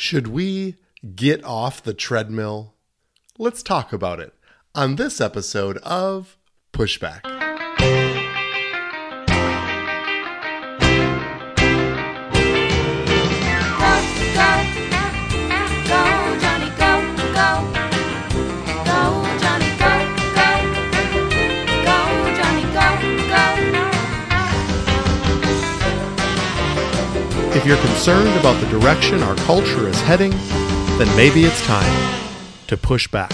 Should we get off the treadmill? Let's talk about it on this episode of Pushback. You're concerned about the direction our culture is heading, then maybe it's time to push back.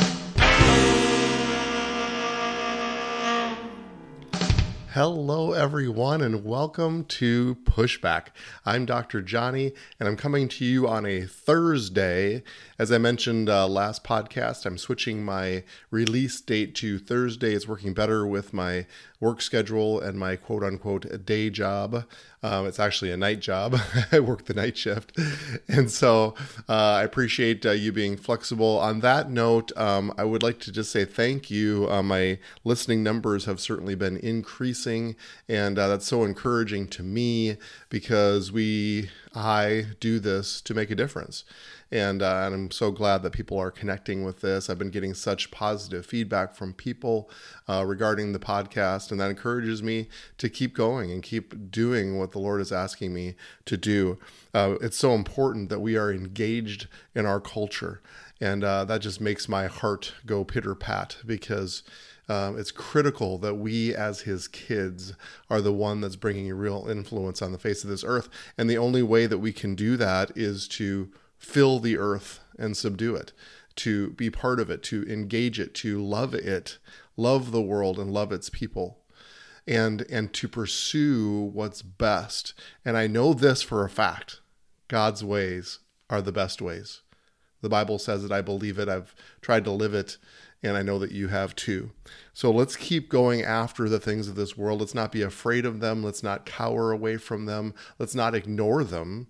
Hello, everyone, and welcome to Pushback. I'm Dr. Johnny, and I'm coming to you on a Thursday. As I mentioned uh, last podcast, I'm switching my release date to Thursday. It's working better with my work schedule and my quote unquote day job. Um, it's actually a night job. I work the night shift. And so uh, I appreciate uh, you being flexible. On that note, um, I would like to just say thank you. Uh, my listening numbers have certainly been increasing, and uh, that's so encouraging to me because we, I do this to make a difference. And, uh, and, I'm so glad that people are connecting with this. I've been getting such positive feedback from people uh, regarding the podcast, and that encourages me to keep going and keep doing what the Lord is asking me to do. Uh, it's so important that we are engaged in our culture, and uh, that just makes my heart go pitter pat because. Um, it's critical that we, as his kids, are the one that's bringing a real influence on the face of this earth. And the only way that we can do that is to fill the earth and subdue it, to be part of it, to engage it, to love it, love the world and love its people. And, and to pursue what's best. And I know this for a fact God's ways are the best ways. The Bible says it, I believe it, I've tried to live it, and I know that you have too. So let's keep going after the things of this world. Let's not be afraid of them. Let's not cower away from them. Let's not ignore them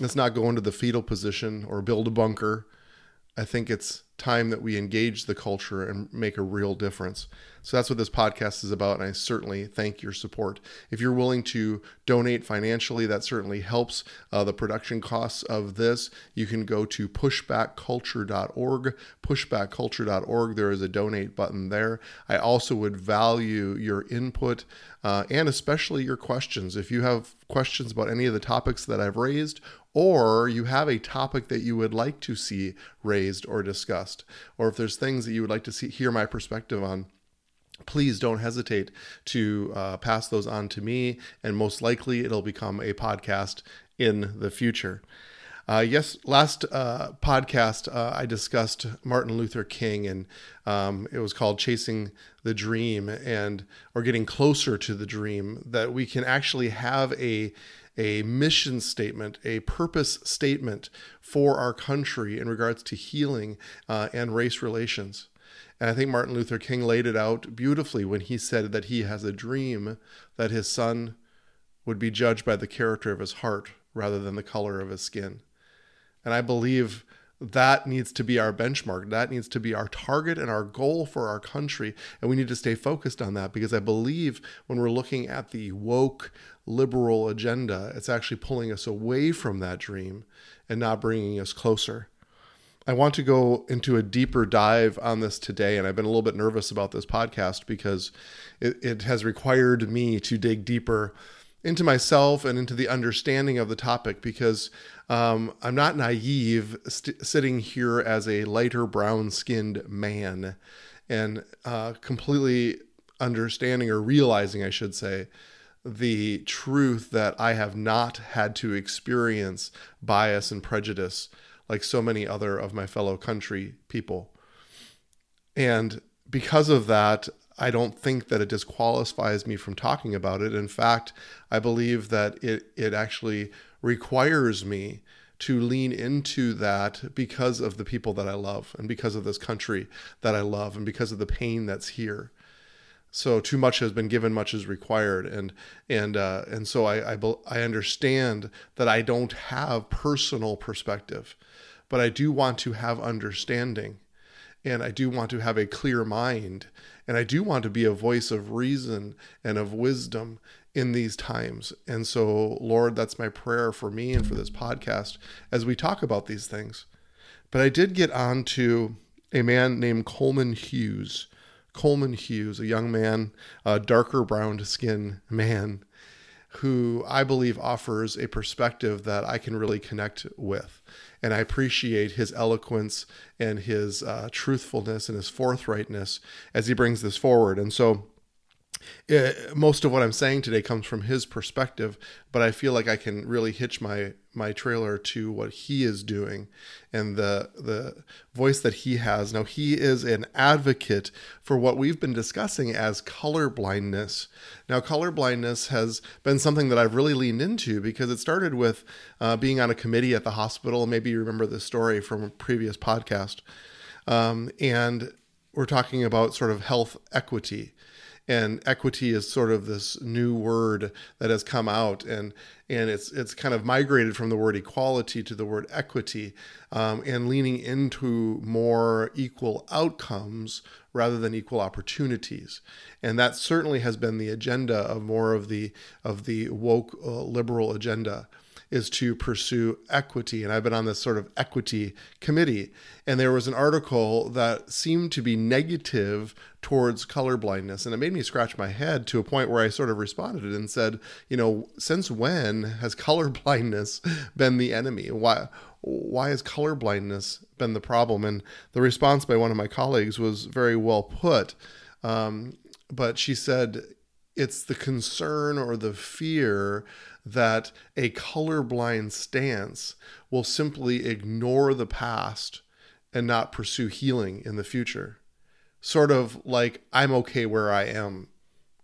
let's not go into the fetal position or build a bunker. I think it's time that we engage the culture and make a real difference. So that's what this podcast is about. And I certainly thank your support. If you're willing to donate financially, that certainly helps uh, the production costs of this. You can go to pushbackculture.org, pushbackculture.org. There is a donate button there. I also would value your input uh, and especially your questions. If you have questions about any of the topics that I've raised or you have a topic that you would like to see raised or discussed, or if there's things that you would like to see hear my perspective on, please don't hesitate to uh, pass those on to me, and most likely it'll become a podcast in the future. Uh, yes, last uh, podcast uh, I discussed Martin Luther King, and um, it was called "Chasing the Dream," and or getting closer to the dream. That we can actually have a a mission statement, a purpose statement for our country in regards to healing uh, and race relations. And I think Martin Luther King laid it out beautifully when he said that he has a dream that his son would be judged by the character of his heart rather than the color of his skin. And I believe that needs to be our benchmark. That needs to be our target and our goal for our country. And we need to stay focused on that because I believe when we're looking at the woke liberal agenda, it's actually pulling us away from that dream and not bringing us closer. I want to go into a deeper dive on this today, and I've been a little bit nervous about this podcast because it, it has required me to dig deeper into myself and into the understanding of the topic because um, I'm not naive st- sitting here as a lighter brown skinned man and uh, completely understanding or realizing, I should say, the truth that I have not had to experience bias and prejudice like so many other of my fellow country people. And because of that, I don't think that it disqualifies me from talking about it. In fact, I believe that it, it actually requires me to lean into that because of the people that I love and because of this country that I love and because of the pain that's here. So too much has been given, much is required, and and uh, and so I, I I understand that I don't have personal perspective, but I do want to have understanding, and I do want to have a clear mind, and I do want to be a voice of reason and of wisdom in these times. And so, Lord, that's my prayer for me and for this podcast as we talk about these things. But I did get on to a man named Coleman Hughes. Coleman Hughes, a young man, a darker brown skin man, who I believe offers a perspective that I can really connect with. And I appreciate his eloquence and his uh, truthfulness and his forthrightness as he brings this forward. And so, it, most of what I'm saying today comes from his perspective, but I feel like I can really hitch my my trailer to what he is doing and the the voice that he has. Now he is an advocate for what we've been discussing as color blindness. Now color blindness has been something that I've really leaned into because it started with uh, being on a committee at the hospital. Maybe you remember this story from a previous podcast, um, and we're talking about sort of health equity and equity is sort of this new word that has come out and and it's it's kind of migrated from the word equality to the word equity um, and leaning into more equal outcomes rather than equal opportunities. And that certainly has been the agenda of more of the of the woke uh, liberal agenda is to pursue equity. And I've been on this sort of equity committee. And there was an article that seemed to be negative towards colorblindness. And it made me scratch my head to a point where I sort of responded and said, you know, since when has colorblindness been the enemy? Why? Why has colorblindness been the problem? And the response by one of my colleagues was very well put. Um, but she said, it's the concern or the fear that a colorblind stance will simply ignore the past and not pursue healing in the future. Sort of like, I'm okay where I am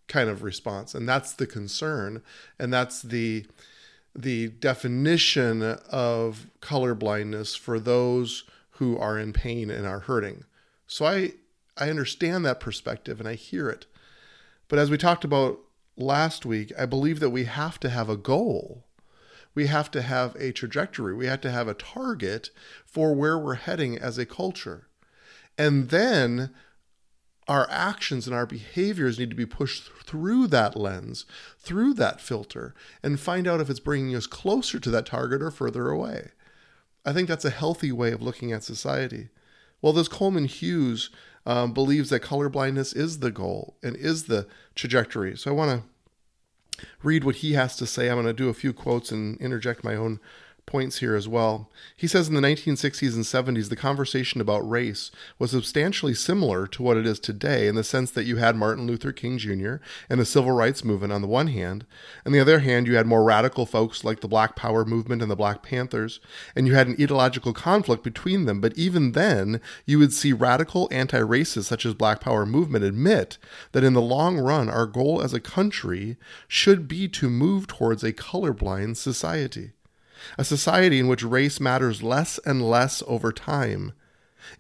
kind of response. And that's the concern. And that's the the definition of colorblindness for those who are in pain and are hurting. So I I understand that perspective and I hear it. But as we talked about last week, I believe that we have to have a goal. We have to have a trajectory. We have to have a target for where we're heading as a culture. And then our actions and our behaviors need to be pushed through that lens, through that filter, and find out if it's bringing us closer to that target or further away. I think that's a healthy way of looking at society. Well, this Coleman Hughes um, believes that colorblindness is the goal and is the trajectory. So I want to read what he has to say. I'm going to do a few quotes and interject my own points here as well. He says in the 1960s and 70s, the conversation about race was substantially similar to what it is today in the sense that you had Martin Luther King Jr. and the civil rights movement on the one hand, and the other hand, you had more radical folks like the Black Power movement and the Black Panthers, and you had an ideological conflict between them. But even then, you would see radical anti racists such as Black Power movement admit that in the long run, our goal as a country should be to move towards a colorblind society a society in which race matters less and less over time,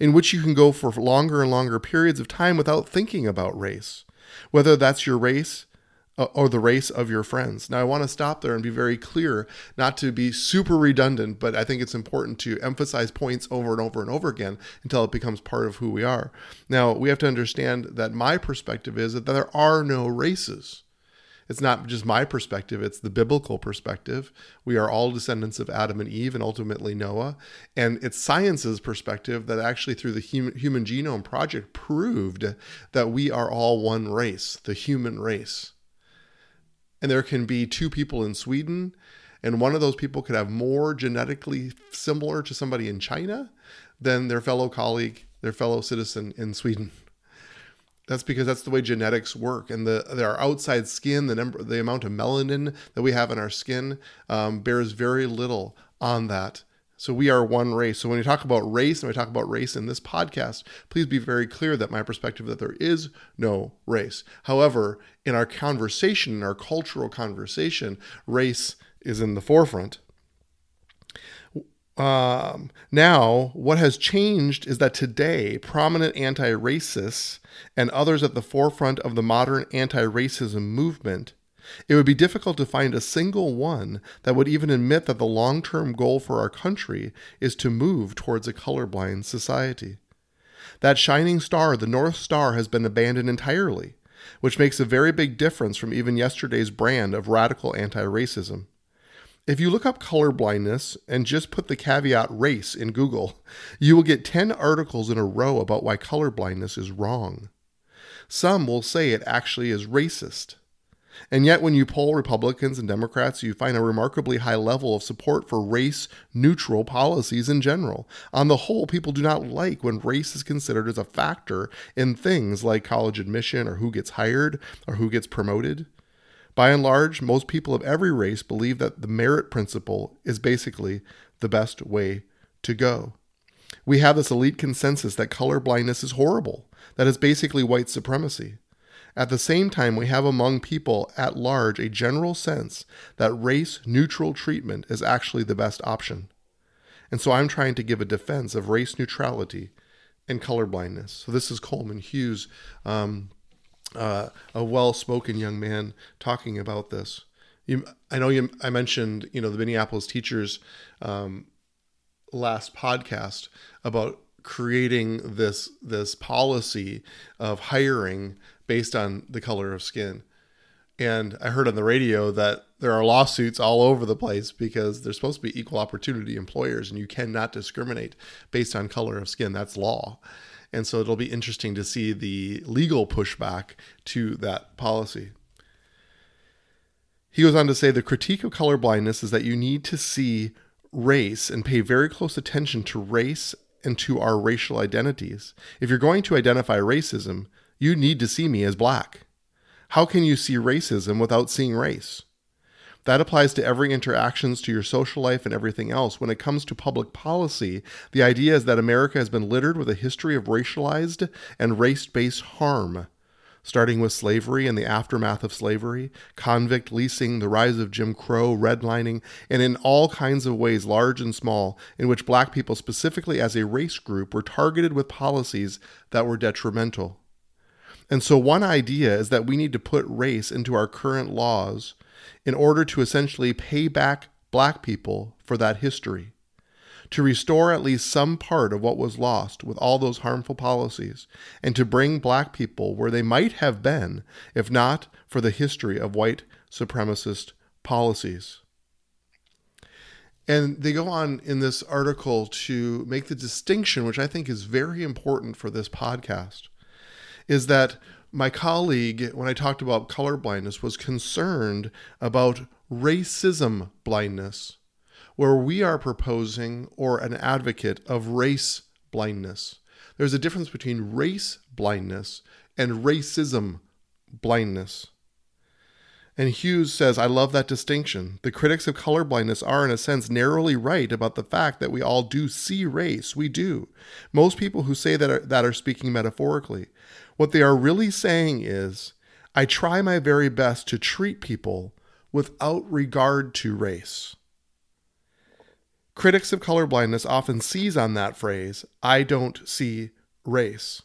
in which you can go for longer and longer periods of time without thinking about race, whether that's your race uh, or the race of your friends. Now, I want to stop there and be very clear, not to be super redundant, but I think it's important to emphasize points over and over and over again until it becomes part of who we are. Now, we have to understand that my perspective is that there are no races it's not just my perspective, it's the biblical perspective. We are all descendants of Adam and Eve and ultimately Noah. And it's science's perspective that actually, through the Human, Genome Project, proved that we are all one race, the human race. And there can be two people in Sweden, and one of those people could have more genetically similar to somebody in China than their fellow colleague, their fellow citizen in Sweden. That's because that's the way genetics work, and the our outside skin, the number, the amount of melanin that we have in our skin, um, bears very little on that. So we are one race. So when we talk about race and we talk about race in this podcast, please be very clear that my perspective that there is no race. However, in our conversation, in our cultural conversation, race is in the forefront. Um, now, what has changed is that today, prominent anti racists and others at the forefront of the modern anti racism movement, it would be difficult to find a single one that would even admit that the long term goal for our country is to move towards a colorblind society. That shining star, the North Star, has been abandoned entirely. which makes a very big difference from even yesterday's brand of radical anti racism. If you look up color blindness and just put the caveat race in Google, you will get 10 articles in a row about why color blindness is wrong. Some will say it actually is racist. And yet, when you poll Republicans and Democrats, you find a remarkably high level of support for race neutral policies in general. On the whole, people do not like when race is considered as a factor in things like college admission or who gets hired or who gets promoted. By and large, most people of every race believe that the merit principle is basically the best way to go. We have this elite consensus that color blindness is horrible, that is basically white supremacy. At the same time, we have among people at large a general sense that race neutral treatment is actually the best option. And so I'm trying to give a defense of race neutrality and colorblindness. So this is Coleman Hughes um, uh, a well-spoken young man talking about this. You, I know you. I mentioned you know the Minneapolis teachers um, last podcast about creating this this policy of hiring based on the color of skin. And I heard on the radio that there are lawsuits all over the place because they're supposed to be equal opportunity employers and you cannot discriminate based on color of skin. That's law. And so it'll be interesting to see the legal pushback to that policy. He goes on to say the critique of colorblindness is that you need to see race and pay very close attention to race and to our racial identities. If you're going to identify racism, you need to see me as black. How can you see racism without seeing race? That applies to every interactions to your social life and everything else. When it comes to public policy, the idea is that America has been littered with a history of racialized and race-based harm starting with slavery and the aftermath of slavery, convict leasing, the rise of Jim Crow, redlining, and in all kinds of ways, large and small, in which black people, specifically as a race group, were targeted with policies that were detrimental. And so, one idea is that we need to put race into our current laws in order to essentially pay back black people for that history, to restore at least some part of what was lost with all those harmful policies, and to bring black people where they might have been if not for the history of white supremacist policies. And they go on in this article to make the distinction, which I think is very important for this podcast, is that my colleague, when I talked about color blindness, was concerned about racism blindness, where we are proposing or an advocate of race blindness. There's a difference between race blindness and racism blindness. And Hughes says, I love that distinction. The critics of colorblindness are, in a sense, narrowly right about the fact that we all do see race. We do. Most people who say that are, that are speaking metaphorically. What they are really saying is, I try my very best to treat people without regard to race. Critics of colorblindness often seize on that phrase, I don't see race.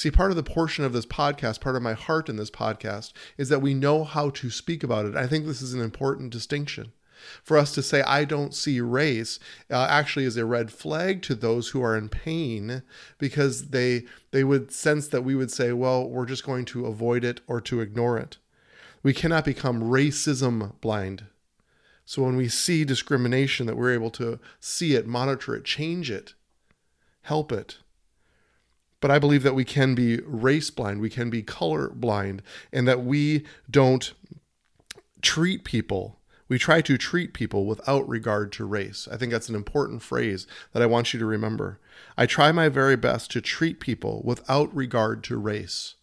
See, part of the portion of this podcast, part of my heart in this podcast, is that we know how to speak about it. I think this is an important distinction. For us to say, I don't see race, uh, actually is a red flag to those who are in pain because they, they would sense that we would say, well, we're just going to avoid it or to ignore it. We cannot become racism blind. So when we see discrimination, that we're able to see it, monitor it, change it, help it. But I believe that we can be race blind, we can be color blind, and that we don't treat people we try to treat people without regard to race. I think that's an important phrase that I want you to remember. I try my very best to treat people without regard to race.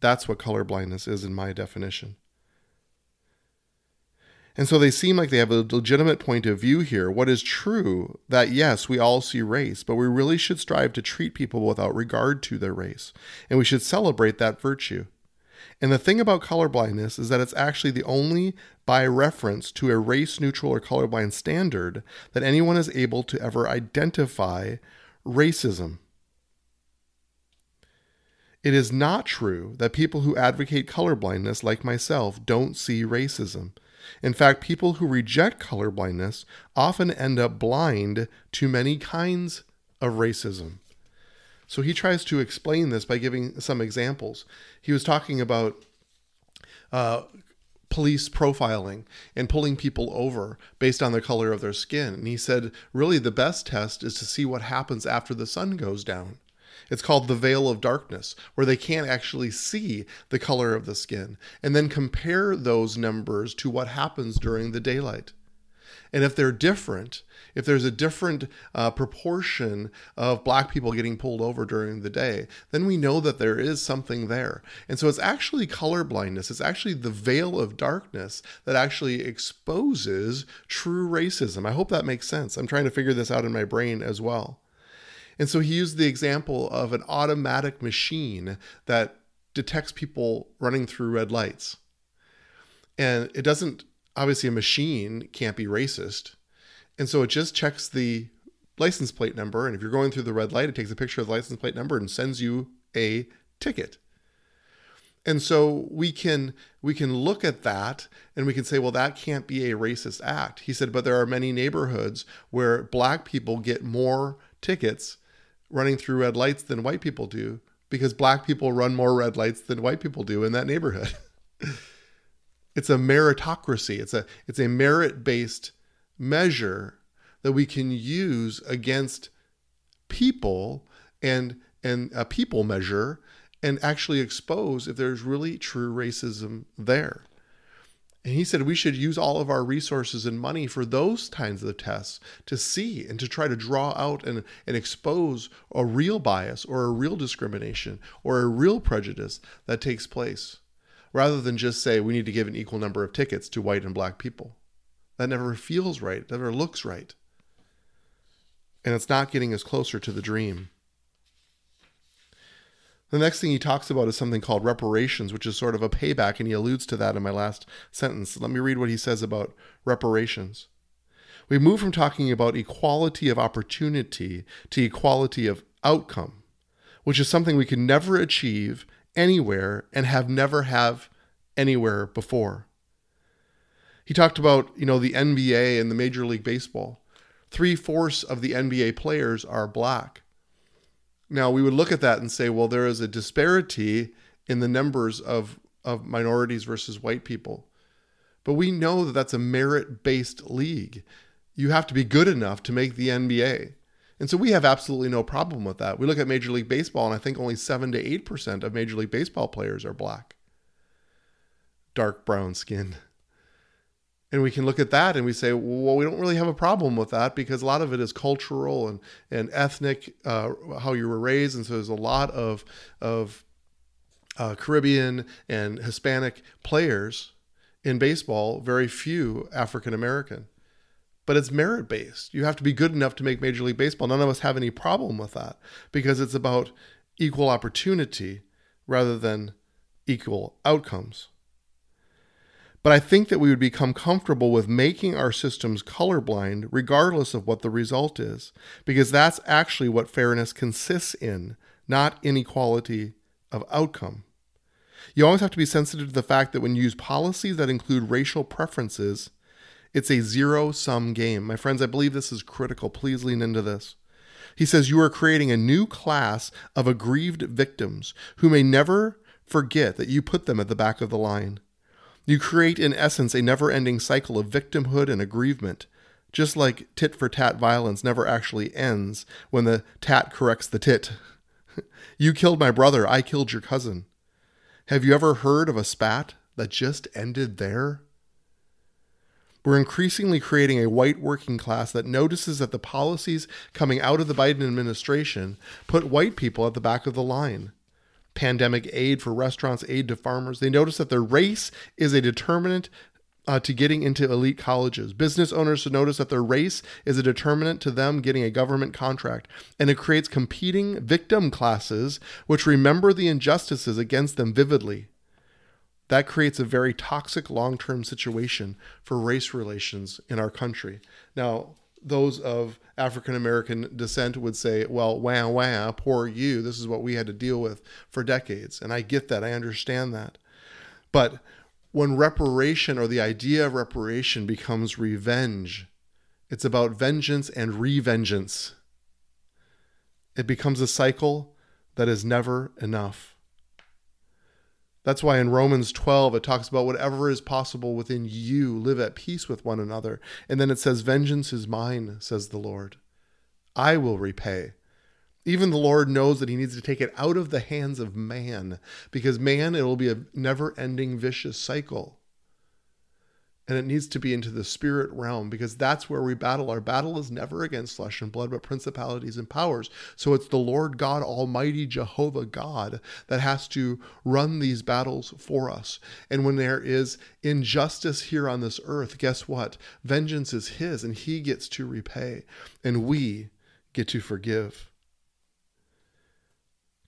That's what colorblindness is in my definition. And so they seem like they have a legitimate point of view here. What is true that yes, we all see race, but we really should strive to treat people without regard to their race. And we should celebrate that virtue. And the thing about colorblindness is that it's actually the only by reference to a race neutral or colorblind standard that anyone is able to ever identify racism. It is not true that people who advocate colorblindness, like myself, don't see racism. In fact, people who reject colorblindness often end up blind to many kinds of racism. So he tries to explain this by giving some examples. He was talking about uh, police profiling and pulling people over based on the color of their skin. And he said, really, the best test is to see what happens after the sun goes down. It's called the veil of darkness, where they can't actually see the color of the skin, and then compare those numbers to what happens during the daylight. And if they're different, if there's a different uh, proportion of black people getting pulled over during the day, then we know that there is something there. And so it's actually color blindness. It's actually the veil of darkness that actually exposes true racism. I hope that makes sense. I'm trying to figure this out in my brain as well. And so he used the example of an automatic machine that detects people running through red lights. And it doesn't, obviously, a machine can't be racist. And so it just checks the license plate number. And if you're going through the red light, it takes a picture of the license plate number and sends you a ticket. And so we can we can look at that and we can say, well, that can't be a racist act. He said, but there are many neighborhoods where black people get more tickets running through red lights than white people do because black people run more red lights than white people do in that neighborhood. it's a meritocracy. It's a it's a merit-based measure that we can use against people and and a people measure and actually expose if there's really true racism there. And he said we should use all of our resources and money for those kinds of tests to see and to try to draw out and, and expose a real bias or a real discrimination or a real prejudice that takes place, rather than just say we need to give an equal number of tickets to white and black people. That never feels right, it never looks right. And it's not getting us closer to the dream. The next thing he talks about is something called reparations, which is sort of a payback, and he alludes to that in my last sentence. Let me read what he says about reparations. We move from talking about equality of opportunity to equality of outcome, which is something we can never achieve anywhere and have never have anywhere before. He talked about, you know, the NBA and the Major League Baseball. Three fourths of the NBA players are black. Now, we would look at that and say, well, there is a disparity in the numbers of, of minorities versus white people. But we know that that's a merit based league. You have to be good enough to make the NBA. And so we have absolutely no problem with that. We look at Major League Baseball, and I think only 7 to 8% of Major League Baseball players are black, dark brown skin. And we can look at that and we say, well, we don't really have a problem with that because a lot of it is cultural and, and ethnic, uh, how you were raised. And so there's a lot of, of uh, Caribbean and Hispanic players in baseball, very few African American. But it's merit based. You have to be good enough to make Major League Baseball. None of us have any problem with that because it's about equal opportunity rather than equal outcomes. But I think that we would become comfortable with making our systems colorblind regardless of what the result is, because that's actually what fairness consists in, not inequality of outcome. You always have to be sensitive to the fact that when you use policies that include racial preferences, it's a zero sum game. My friends, I believe this is critical. Please lean into this. He says you are creating a new class of aggrieved victims who may never forget that you put them at the back of the line. You create, in essence, a never ending cycle of victimhood and aggrievement, just like tit for tat violence never actually ends when the tat corrects the tit. you killed my brother, I killed your cousin. Have you ever heard of a spat that just ended there? We're increasingly creating a white working class that notices that the policies coming out of the Biden administration put white people at the back of the line pandemic aid for restaurants, aid to farmers. They notice that their race is a determinant uh, to getting into elite colleges. Business owners should notice that their race is a determinant to them getting a government contract. And it creates competing victim classes which remember the injustices against them vividly. That creates a very toxic long term situation for race relations in our country. Now, those of African American descent would say, well, wah, wah, poor you. This is what we had to deal with for decades. And I get that. I understand that. But when reparation or the idea of reparation becomes revenge, it's about vengeance and revengeance. It becomes a cycle that is never enough. That's why in Romans 12, it talks about whatever is possible within you, live at peace with one another. And then it says, Vengeance is mine, says the Lord. I will repay. Even the Lord knows that he needs to take it out of the hands of man because man, it'll be a never ending vicious cycle and it needs to be into the spirit realm because that's where we battle. Our battle is never against flesh and blood, but principalities and powers. So it's the Lord God Almighty Jehovah God that has to run these battles for us. And when there is injustice here on this earth, guess what? Vengeance is His and He gets to repay, and we get to forgive.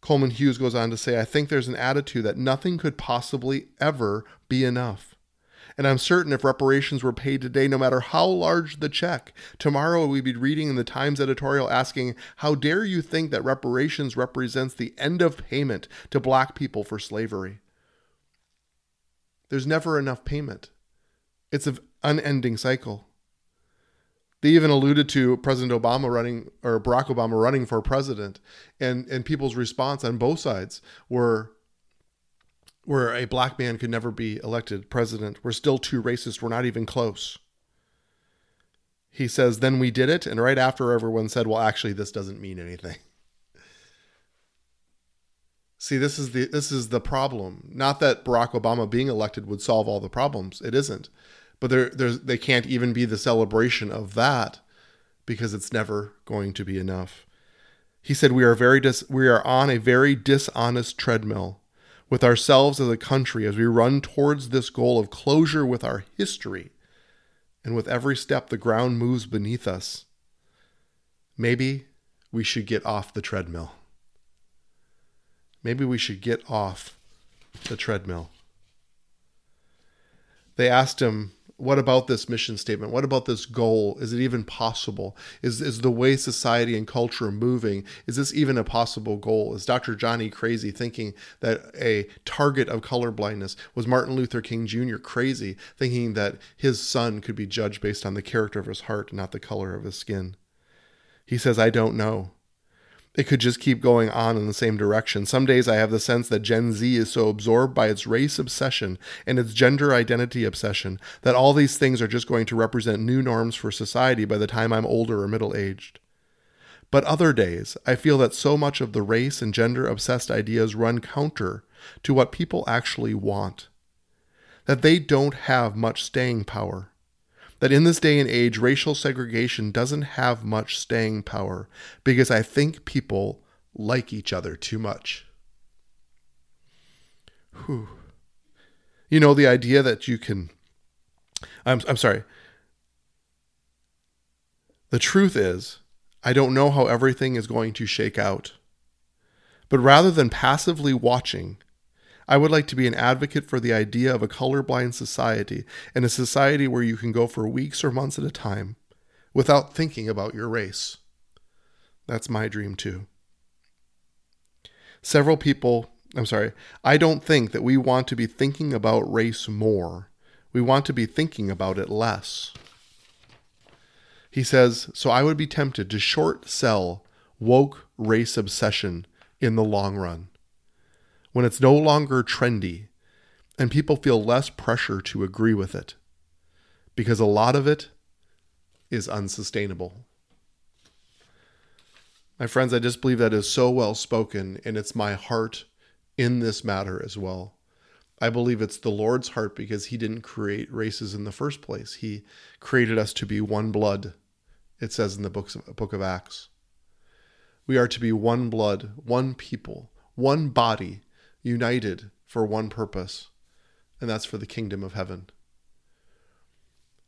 Coleman Hughes goes on to say, I think there's an attitude that nothing could possibly ever be enough. And I'm certain if reparations were paid today, no matter how large the check, tomorrow we'd be reading in the Times editorial asking, How dare you think that reparations represents the end of payment to black people for slavery? There's never enough payment. It's an unending cycle. They even alluded to President Obama running or Barack Obama running for president, and, and people's response on both sides were where a black man could never be elected president. We're still too racist. We're not even close. He says, then we did it. And right after everyone said, well, actually, this doesn't mean anything. See, this is the this is the problem. Not that Barack Obama being elected would solve all the problems. It isn't. But there there's they can't even be the celebration of that because it's never going to be enough. He said we are very dis- we are on a very dishonest treadmill with ourselves as a country as we run towards this goal of closure with our history. And with every step, the ground moves beneath us. Maybe we should get off the treadmill. Maybe we should get off the treadmill. They asked him what about this mission statement? What about this goal? Is it even possible? Is, is the way society and culture are moving, is this even a possible goal? Is Dr. Johnny crazy thinking that a target of colorblindness was Martin Luther King Jr. crazy, thinking that his son could be judged based on the character of his heart, not the color of his skin? He says, I don't know it could just keep going on in the same direction. Some days I have the sense that Gen Z is so absorbed by its race obsession and its gender identity obsession that all these things are just going to represent new norms for society by the time I'm older or middle aged. But other days, I feel that so much of the race and gender obsessed ideas run counter to what people actually want, that they don't have much staying power that in this day and age, racial segregation doesn't have much staying power because I think people like each other too much. Whew. You know, the idea that you can. I'm, I'm sorry. The truth is, I don't know how everything is going to shake out. But rather than passively watching, I would like to be an advocate for the idea of a colorblind society and a society where you can go for weeks or months at a time without thinking about your race. That's my dream too. Several people, I'm sorry, I don't think that we want to be thinking about race more. We want to be thinking about it less. He says, so I would be tempted to short sell woke race obsession in the long run when it's no longer trendy and people feel less pressure to agree with it because a lot of it is unsustainable. My friends, I just believe that is so well spoken, and it's my heart in this matter as well. I believe it's the Lord's heart because He didn't create races in the first place. He created us to be one blood, it says in the books of, book of Acts. We are to be one blood, one people, one body, united for one purpose, and that's for the kingdom of heaven.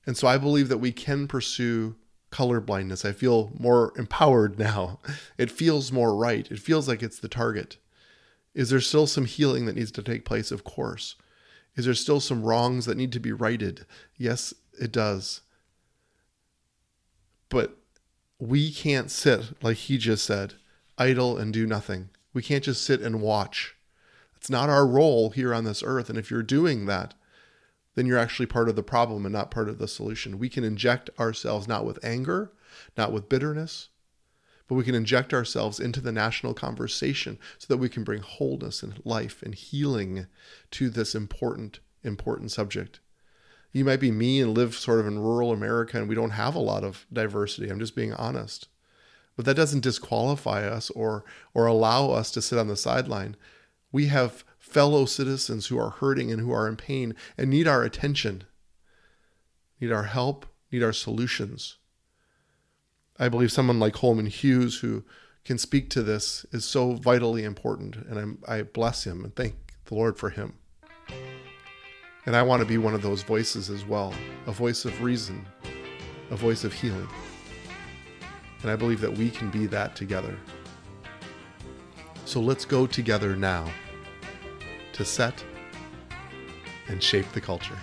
And so I believe that we can pursue color blindness. I feel more empowered now. It feels more right. It feels like it's the target. Is there still some healing that needs to take place? Of course. Is there still some wrongs that need to be righted? Yes, it does. But we can't sit, like he just said, idle and do nothing. We can't just sit and watch. It's not our role here on this earth. And if you're doing that, then you're actually part of the problem and not part of the solution. We can inject ourselves not with anger, not with bitterness, but we can inject ourselves into the national conversation so that we can bring wholeness and life and healing to this important, important subject. You might be me and live sort of in rural America and we don't have a lot of diversity. I'm just being honest. But that doesn't disqualify us or or allow us to sit on the sideline. We have fellow citizens who are hurting and who are in pain and need our attention, need our help, need our solutions. I believe someone like Coleman Hughes, who can speak to this, is so vitally important. And I'm, I bless him and thank the Lord for him. And I want to be one of those voices as well a voice of reason, a voice of healing. And I believe that we can be that together. So let's go together now to set and shape the culture.